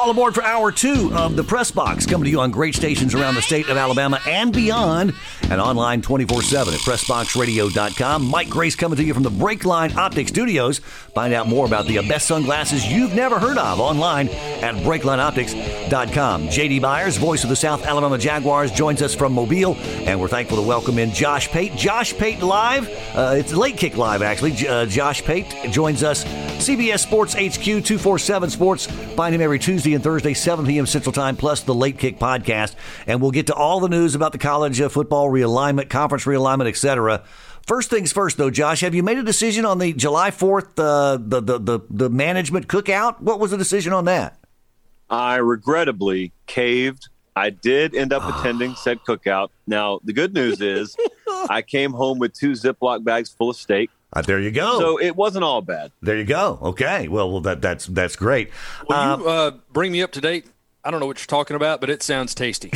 All aboard for hour two of the Press Box, coming to you on great stations around the state of Alabama and beyond, and online 24 7 at PressBoxRadio.com. Mike Grace coming to you from the Breakline Optic Studios. Find out more about the best sunglasses you've never heard of online at BreaklineOptics.com. JD Byers, voice of the South Alabama Jaguars, joins us from Mobile, and we're thankful to welcome in Josh Pate. Josh Pate Live, uh, it's Late Kick Live, actually. Uh, Josh Pate joins us, CBS Sports HQ 247 Sports. Find him every Tuesday and Thursday, 7 p.m. Central Time, plus the Late Kick podcast. And we'll get to all the news about the college uh, football realignment, conference realignment, etc. First things first, though, Josh, have you made a decision on the July 4th, uh, the, the, the, the management cookout? What was the decision on that? I regrettably caved. I did end up attending said cookout. Now, the good news is I came home with two Ziploc bags full of steak. Uh, there you go. So it wasn't all bad. There you go. Okay. Well, well that that's that's great. Will uh, you uh, bring me up to date? I don't know what you're talking about, but it sounds tasty.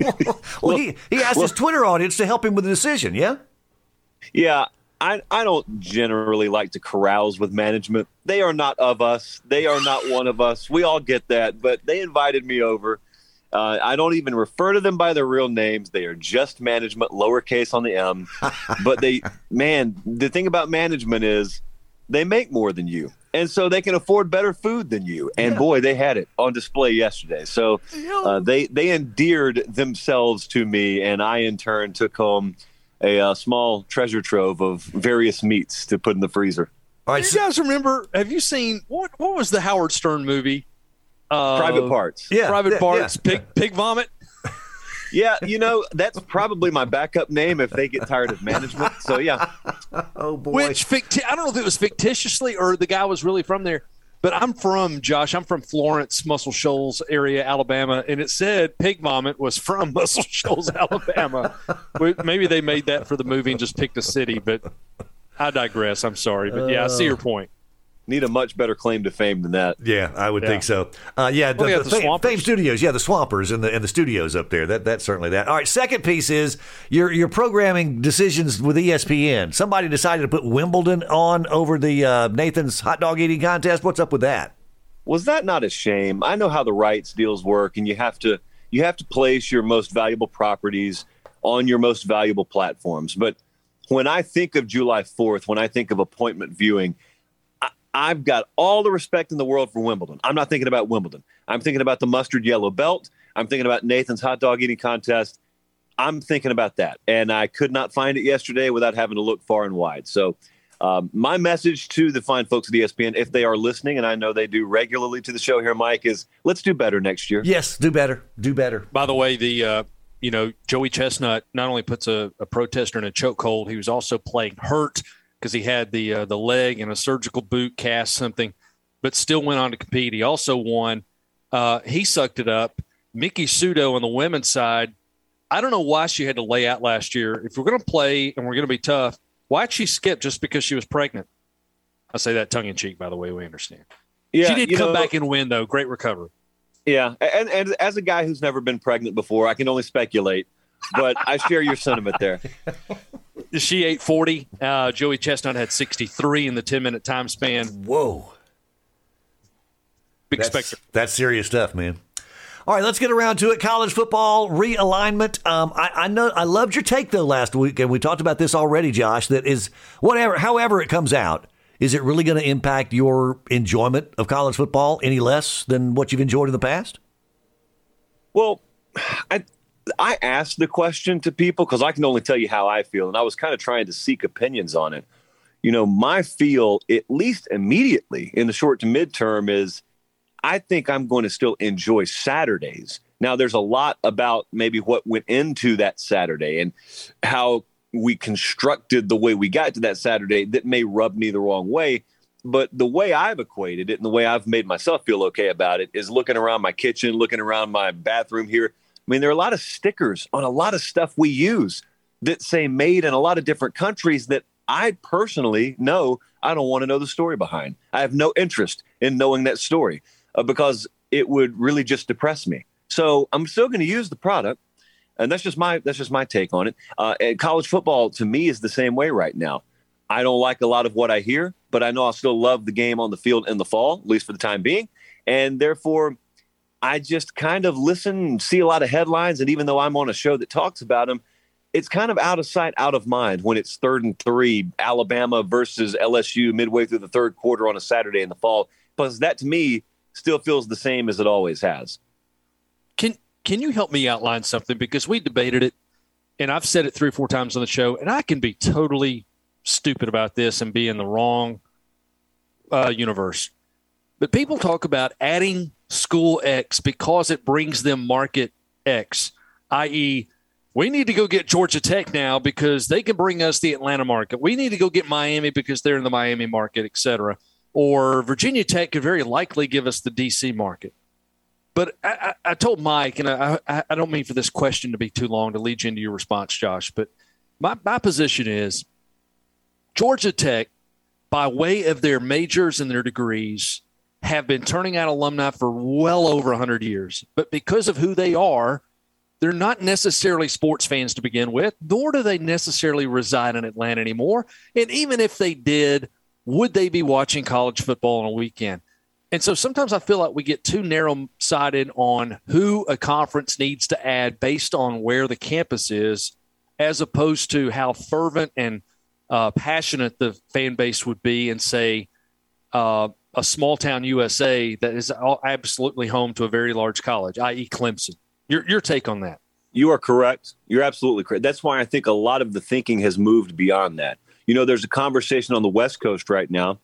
well, well, he, he asked well, his Twitter audience to help him with the decision, yeah? Yeah. I, I don't generally like to carouse with management. They are not of us. They are not one of us. We all get that. But they invited me over. Uh, I don't even refer to them by their real names. They are just management, lowercase on the M. but they, man, the thing about management is they make more than you. And so they can afford better food than you. And yeah. boy, they had it on display yesterday. So uh, they, they endeared themselves to me. And I, in turn, took home a uh, small treasure trove of various meats to put in the freezer. All right, Do you so- guys remember? Have you seen what? What was the Howard Stern movie? Uh, private parts. Yeah, private yeah, parts. Yeah. Pig pig vomit. Yeah, you know that's probably my backup name if they get tired of management. So yeah. oh boy. Which ficti- I don't know if it was fictitiously or the guy was really from there. But I'm from Josh. I'm from Florence, Muscle Shoals area, Alabama, and it said pig vomit was from Muscle Shoals, Alabama. Maybe they made that for the movie and just picked a city, but I digress. I'm sorry, but yeah, I see your point need a much better claim to fame than that. Yeah, I would yeah. think so. Uh, yeah, the, the, the fame, fame, Studios. Yeah, the Swampers and the and the studios up there. That that's certainly that. All right, second piece is your your programming decisions with ESPN. Somebody decided to put Wimbledon on over the uh, Nathan's hot dog eating contest. What's up with that? Was that not a shame? I know how the rights deals work, and you have to you have to place your most valuable properties on your most valuable platforms. But when I think of July 4th, when I think of appointment viewing, I've got all the respect in the world for Wimbledon. I'm not thinking about Wimbledon. I'm thinking about the mustard yellow belt. I'm thinking about Nathan's hot dog eating contest. I'm thinking about that. And I could not find it yesterday without having to look far and wide. So, um, my message to the fine folks at ESPN, if they are listening, and I know they do regularly to the show here, Mike, is let's do better next year. Yes, do better. Do better. By the way, the. Uh, you know, Joey Chestnut not only puts a, a protester in a chokehold, he was also playing hurt because he had the uh, the leg and a surgical boot cast something, but still went on to compete. He also won. Uh, he sucked it up. Miki Sudo on the women's side. I don't know why she had to lay out last year. If we're going to play and we're going to be tough, why'd she skip just because she was pregnant? I say that tongue in cheek, by the way. We understand. Yeah, she did come know, back and win though. Great recovery. Yeah, and, and as a guy who's never been pregnant before, I can only speculate but I share your sentiment there. She ate 40. Uh, Joey Chestnut had 63 in the 10 minute time span. Whoa. Big that's, specter. That's serious stuff, man. All right, let's get around to it. College football realignment. Um, I, I, know I loved your take though last week, and we talked about this already, Josh. That is whatever, however it comes out. Is it really going to impact your enjoyment of college football any less than what you've enjoyed in the past? Well, I, I asked the question to people because I can only tell you how I feel, and I was kind of trying to seek opinions on it. You know, my feel, at least immediately in the short to midterm, is I think I'm going to still enjoy Saturdays. Now, there's a lot about maybe what went into that Saturday and how we constructed the way we got to that Saturday that may rub me the wrong way. But the way I've equated it and the way I've made myself feel okay about it is looking around my kitchen, looking around my bathroom here I mean, there are a lot of stickers on a lot of stuff we use that say made in a lot of different countries that I personally know I don't want to know the story behind. I have no interest in knowing that story uh, because it would really just depress me. So I'm still going to use the product, and that's just my that's just my take on it. Uh, college football to me is the same way right now. I don't like a lot of what I hear, but I know I'll still love the game on the field in the fall, at least for the time being. And therefore, I just kind of listen see a lot of headlines. And even though I'm on a show that talks about them, it's kind of out of sight, out of mind when it's third and three, Alabama versus LSU midway through the third quarter on a Saturday in the fall. Because that to me still feels the same as it always has. Can can you help me outline something? Because we debated it and I've said it three or four times on the show, and I can be totally stupid about this and be in the wrong uh, universe. But people talk about adding school X because it brings them market X, i.e., we need to go get Georgia Tech now because they can bring us the Atlanta market. We need to go get Miami because they're in the Miami market, et cetera. Or Virginia Tech could very likely give us the DC market. But I, I, I told Mike, and I, I don't mean for this question to be too long to lead you into your response, Josh, but my, my position is Georgia Tech, by way of their majors and their degrees, have been turning out alumni for well over 100 years. But because of who they are, they're not necessarily sports fans to begin with, nor do they necessarily reside in Atlanta anymore. And even if they did, would they be watching college football on a weekend? And so sometimes I feel like we get too narrow sighted on who a conference needs to add based on where the campus is, as opposed to how fervent and uh, passionate the fan base would be and say uh, a small town USA that is absolutely home to a very large college, i.e., Clemson. Your, your take on that? You are correct. You're absolutely correct. That's why I think a lot of the thinking has moved beyond that. You know, there's a conversation on the West Coast right now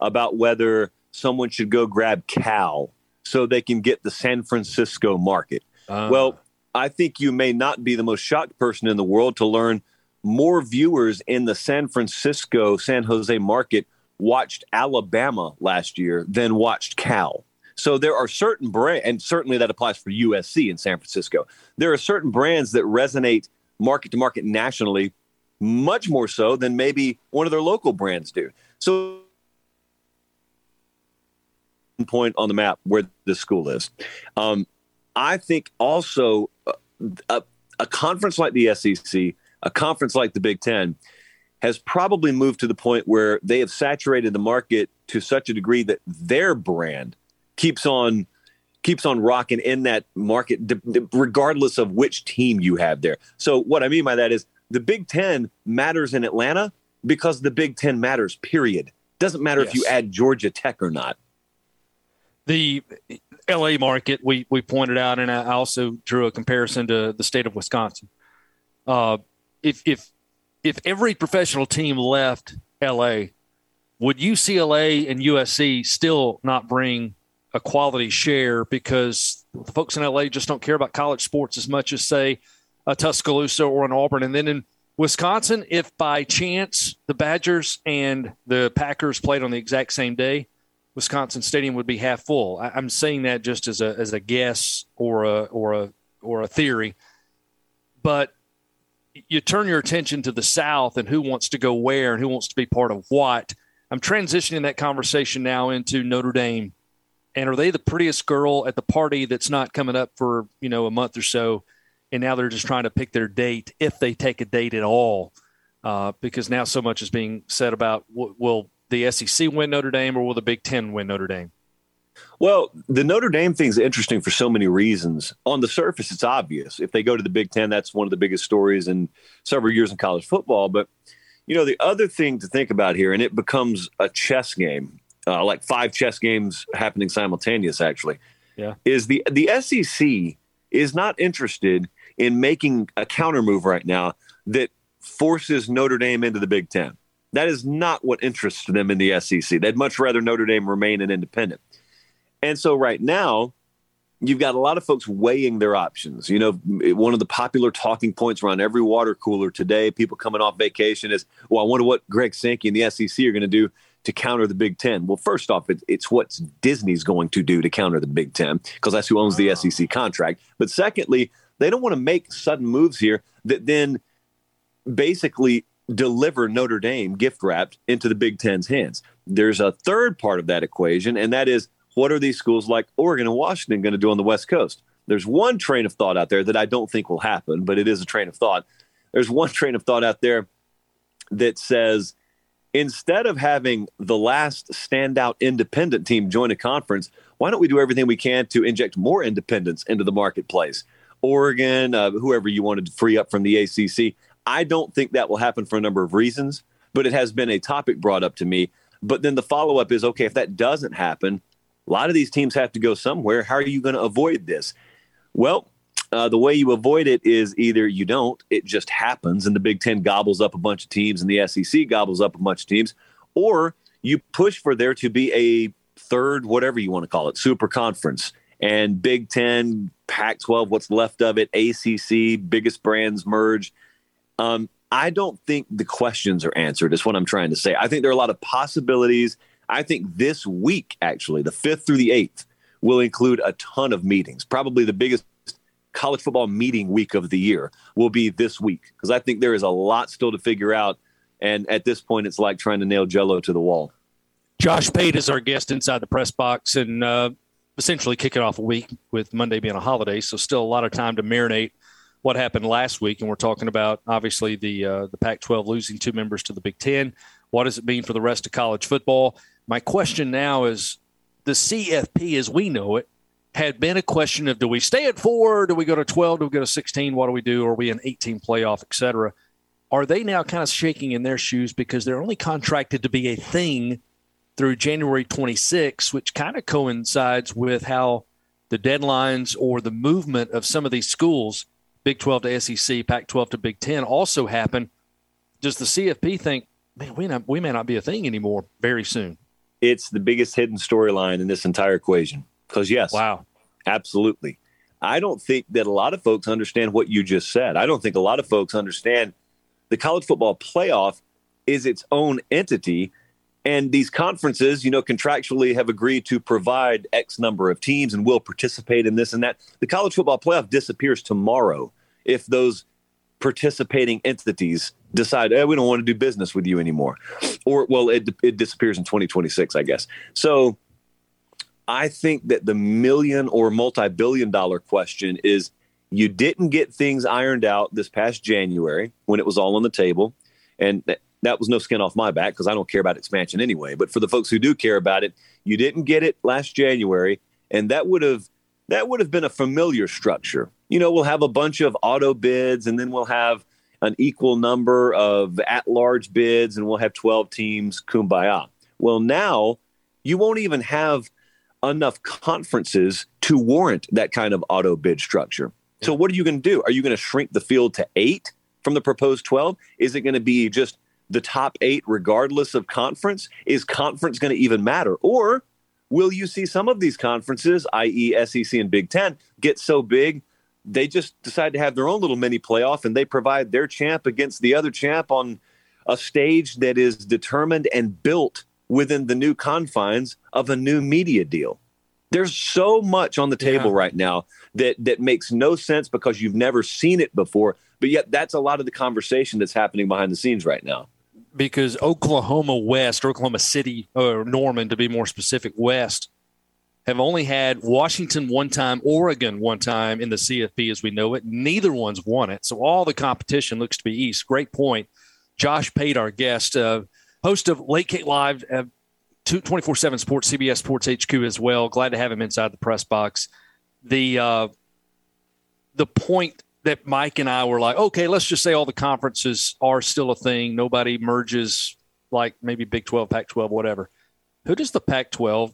about whether someone should go grab Cal so they can get the San Francisco market. Uh. Well, I think you may not be the most shocked person in the world to learn more viewers in the San Francisco, San Jose market watched Alabama last year than watched Cal. So there are certain brands, and certainly that applies for USC in San Francisco. There are certain brands that resonate market to market nationally much more so than maybe one of their local brands do. So point on the map where the school is. Um, I think also uh, a, a, conference like the SEC, a conference like the Big Ten, has probably moved to the point where they have saturated the market to such a degree that their brand keeps on keeps on rocking in that market, regardless of which team you have there. So what I mean by that is the Big Ten matters in Atlanta because the Big Ten matters. Period. Doesn't matter yes. if you add Georgia Tech or not the LA market we we pointed out, and I also drew a comparison to the state of Wisconsin. Uh, if if if every professional team left LA, would UCLA and USC still not bring a quality share because the folks in LA just don't care about college sports as much as say a Tuscaloosa or an Auburn, and then in Wisconsin, if by chance the Badgers and the Packers played on the exact same day, Wisconsin Stadium would be half full. I, am saying that just as a as a guess or a or a or a theory, but you turn your attention to the South and who wants to go where and who wants to be part of what. I'm transitioning that conversation now into Notre Dame, and are they the prettiest girl at the party that's not coming up for you know a month or so, and now they're just trying to pick their date if they take a date at all, uh, because now so much is being said about will the SEC win Notre Dame or will the Big Ten win Notre Dame? Well, the Notre Dame thing is interesting for so many reasons. On the surface, it's obvious. If they go to the Big Ten, that's one of the biggest stories in several years in college football. But, you know, the other thing to think about here, and it becomes a chess game, uh, like five chess games happening simultaneous, actually, yeah. is the, the SEC is not interested in making a counter move right now that forces Notre Dame into the Big Ten. That is not what interests them in the SEC. They'd much rather Notre Dame remain an independent. And so right now, you've got a lot of folks weighing their options. You know, one of the popular talking points around every water cooler today, people coming off vacation, is, well, I wonder what Greg Sankey and the SEC are going to do to counter the Big Ten. Well, first off, it, it's what Disney's going to do to counter the Big Ten because that's who owns the ah. SEC contract. But secondly, they don't want to make sudden moves here that then basically deliver Notre Dame gift wrapped into the Big Ten's hands. There's a third part of that equation, and that is what are these schools like Oregon and Washington going to do on the West Coast? There's one train of thought out there that I don't think will happen, but it is a train of thought. There's one train of thought out there that says instead of having the last standout independent team join a conference, why don't we do everything we can to inject more independence into the marketplace? Oregon, uh, whoever you wanted to free up from the ACC. I don't think that will happen for a number of reasons, but it has been a topic brought up to me. But then the follow up is okay, if that doesn't happen, a lot of these teams have to go somewhere. How are you going to avoid this? Well, uh, the way you avoid it is either you don't, it just happens, and the Big Ten gobbles up a bunch of teams, and the SEC gobbles up a bunch of teams, or you push for there to be a third, whatever you want to call it, super conference, and Big Ten, Pac 12, what's left of it, ACC, biggest brands merge. Um, I don't think the questions are answered, is what I'm trying to say. I think there are a lot of possibilities. I think this week, actually, the 5th through the 8th, will include a ton of meetings. Probably the biggest college football meeting week of the year will be this week because I think there is a lot still to figure out. And at this point, it's like trying to nail jello to the wall. Josh Pate is our guest inside the press box and uh, essentially kicking off a week with Monday being a holiday. So, still a lot of time to marinate what happened last week. And we're talking about obviously the, uh, the Pac 12 losing two members to the Big Ten. What does it mean for the rest of college football? My question now is the CFP as we know it had been a question of do we stay at four, do we go to 12, do we go to 16, what do we do, are we an 18 playoff, et cetera? Are they now kind of shaking in their shoes because they're only contracted to be a thing through January 26, which kind of coincides with how the deadlines or the movement of some of these schools, Big 12 to SEC, Pac 12 to Big 10, also happen? Does the CFP think, man, we, not, we may not be a thing anymore very soon? It's the biggest hidden storyline in this entire equation. Because, yes. Wow. Absolutely. I don't think that a lot of folks understand what you just said. I don't think a lot of folks understand the college football playoff is its own entity. And these conferences, you know, contractually have agreed to provide X number of teams and will participate in this and that. The college football playoff disappears tomorrow if those participating entities decide, hey, we don't want to do business with you anymore. Or, well, it, it disappears in 2026, I guess. So I think that the million or multi billion dollar question is you didn't get things ironed out this past January when it was all on the table. And that was no skin off my back because I don't care about expansion anyway. But for the folks who do care about it, you didn't get it last January. And that would have that would have been a familiar structure. You know, we'll have a bunch of auto bids and then we'll have an equal number of at large bids and we'll have 12 teams, kumbaya. Well, now you won't even have enough conferences to warrant that kind of auto bid structure. So, what are you going to do? Are you going to shrink the field to eight from the proposed 12? Is it going to be just the top eight, regardless of conference? Is conference going to even matter? Or will you see some of these conferences, i.e., SEC and Big Ten, get so big they just decide to have their own little mini playoff and they provide their champ against the other champ on a stage that is determined and built within the new confines of a new media deal. There's so much on the table yeah. right now that that makes no sense because you've never seen it before, but yet that's a lot of the conversation that's happening behind the scenes right now. Because Oklahoma West, Oklahoma City, or Norman to be more specific, West have only had Washington one time, Oregon one time in the CFP as we know it. Neither one's won it. So all the competition looks to be East. Great point. Josh Pate, our guest. Uh, host of Late Kick Live, uh, 24 7 Sports, CBS Sports HQ as well. Glad to have him inside the press box. The, uh, the point that Mike and I were like, okay, let's just say all the conferences are still a thing. Nobody merges like maybe Big 12, Pac 12, whatever. Who does the Pac 12,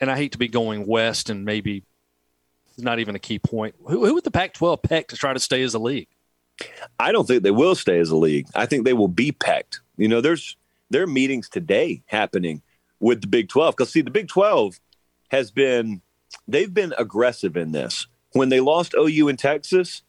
and I hate to be going west and maybe not even a key point, who, who would the Pac 12 peck to try to stay as a league? I don't think they will stay as a league. I think they will be pecked. You know, there's there are meetings today happening with the Big 12 because see the Big 12 has been they've been aggressive in this. When they lost OU in Texas,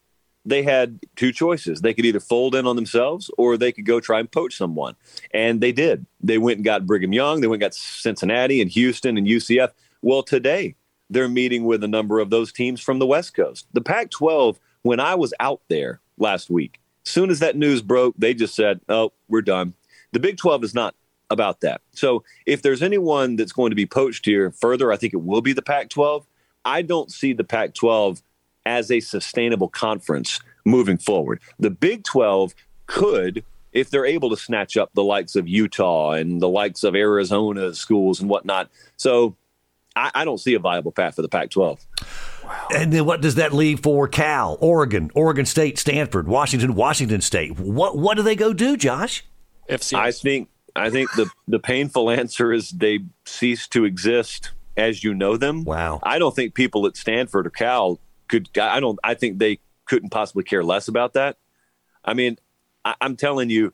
they had two choices. They could either fold in on themselves or they could go try and poach someone. And they did. They went and got Brigham Young, they went and got Cincinnati and Houston and UCF. Well, today they're meeting with a number of those teams from the West Coast. The Pac 12, when I was out there last week, as soon as that news broke, they just said, Oh, we're done. The Big 12 is not about that. So if there's anyone that's going to be poached here further, I think it will be the Pac 12. I don't see the Pac 12 as a sustainable conference moving forward. The Big 12 could if they're able to snatch up the likes of Utah and the likes of Arizona schools and whatnot. So I, I don't see a viable path for the Pac 12. And then what does that leave for Cal, Oregon, Oregon State, Stanford, Washington, Washington State? What what do they go do, Josh? FCS. I think I think the the painful answer is they cease to exist as you know them. Wow. I don't think people at Stanford or Cal could. I don't. I think they couldn't possibly care less about that. I mean, I, I'm telling you,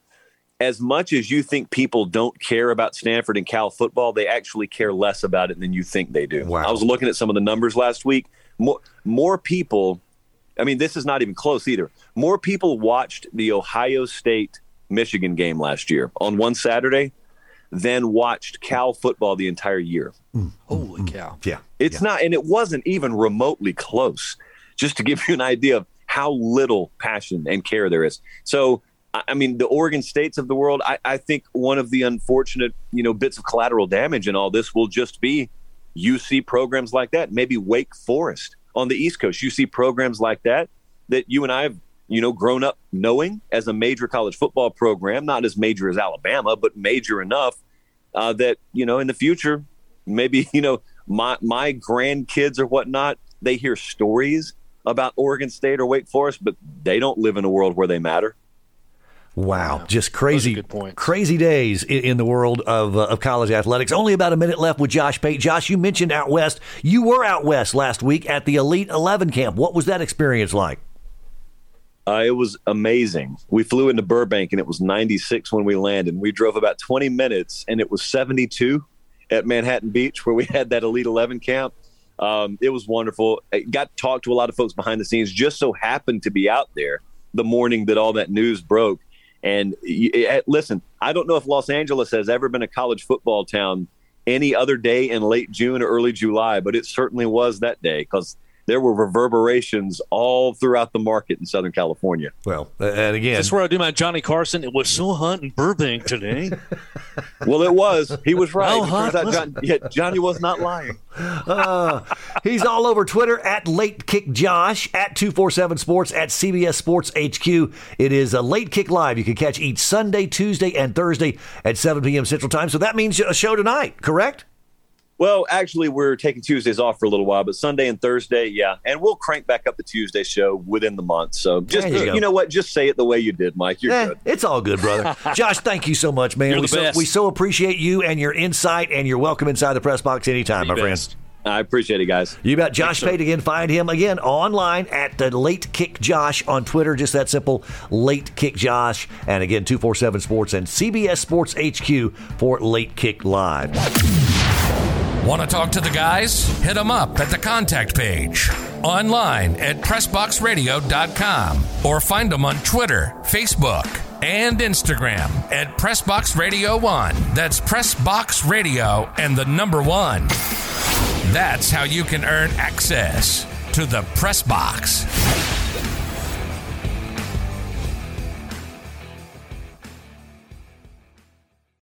as much as you think people don't care about Stanford and Cal football, they actually care less about it than you think they do. Wow. I was looking at some of the numbers last week. More more people. I mean, this is not even close either. More people watched the Ohio State Michigan game last year on one Saturday than watched Cal football the entire year. Mm. Holy mm-hmm. cow! Yeah. It's not, and it wasn't even remotely close. Just to give you an idea of how little passion and care there is. So, I I mean, the Oregon States of the world. I, I think one of the unfortunate, you know, bits of collateral damage in all this will just be you see programs like that. Maybe Wake Forest on the East Coast. You see programs like that that you and I have, you know, grown up knowing as a major college football program, not as major as Alabama, but major enough uh, that you know in the future, maybe you know my my grandkids or whatnot, they hear stories about Oregon State or Wake Forest, but they don't live in a world where they matter. Wow, just crazy, good crazy days in, in the world of, uh, of college athletics. Only about a minute left with Josh Pate. Josh, you mentioned out west. You were out west last week at the Elite Eleven camp. What was that experience like? Uh, it was amazing. We flew into Burbank and it was 96 when we landed. We drove about 20 minutes and it was 72 at Manhattan Beach where we had that Elite 11 camp. Um, it was wonderful. Got to talk to a lot of folks behind the scenes. Just so happened to be out there the morning that all that news broke. And y- y- listen, I don't know if Los Angeles has ever been a college football town any other day in late June or early July, but it certainly was that day because there were reverberations all throughout the market in Southern California. Well, and again, That's where I do my Johnny Carson. It was so hot in Burbank today. Well, it was. He was right. How hot turns was John, yeah, Johnny was not lying. uh, he's all over Twitter at Late Kick Josh, at 247 Sports, at CBS Sports HQ. It is a Late Kick Live. You can catch each Sunday, Tuesday, and Thursday at 7 p.m. Central Time. So that means a show tonight, correct? Well, actually, we're taking Tuesdays off for a little while, but Sunday and Thursday, yeah, and we'll crank back up the Tuesday show within the month. So just you you, know what, just say it the way you did, Mike. You're Eh, good. it's all good, brother. Josh, thank you so much, man. You're we, the so, we so appreciate you and your insight, and you're welcome inside the press box anytime, my The friend. I appreciate it, guys. You bet. Josh Pate again. Find him again online at the Late Kick Josh on Twitter. Just that simple. Late Kick Josh. And again, 247 Sports and CBS Sports HQ for Late Kick Live. Want to talk to the guys? Hit them up at the contact page, online at PressBoxRadio.com, or find them on Twitter, Facebook, and Instagram at PressBox Radio 1. That's PressBox Radio and the number one. That's how you can earn access to the Press Box.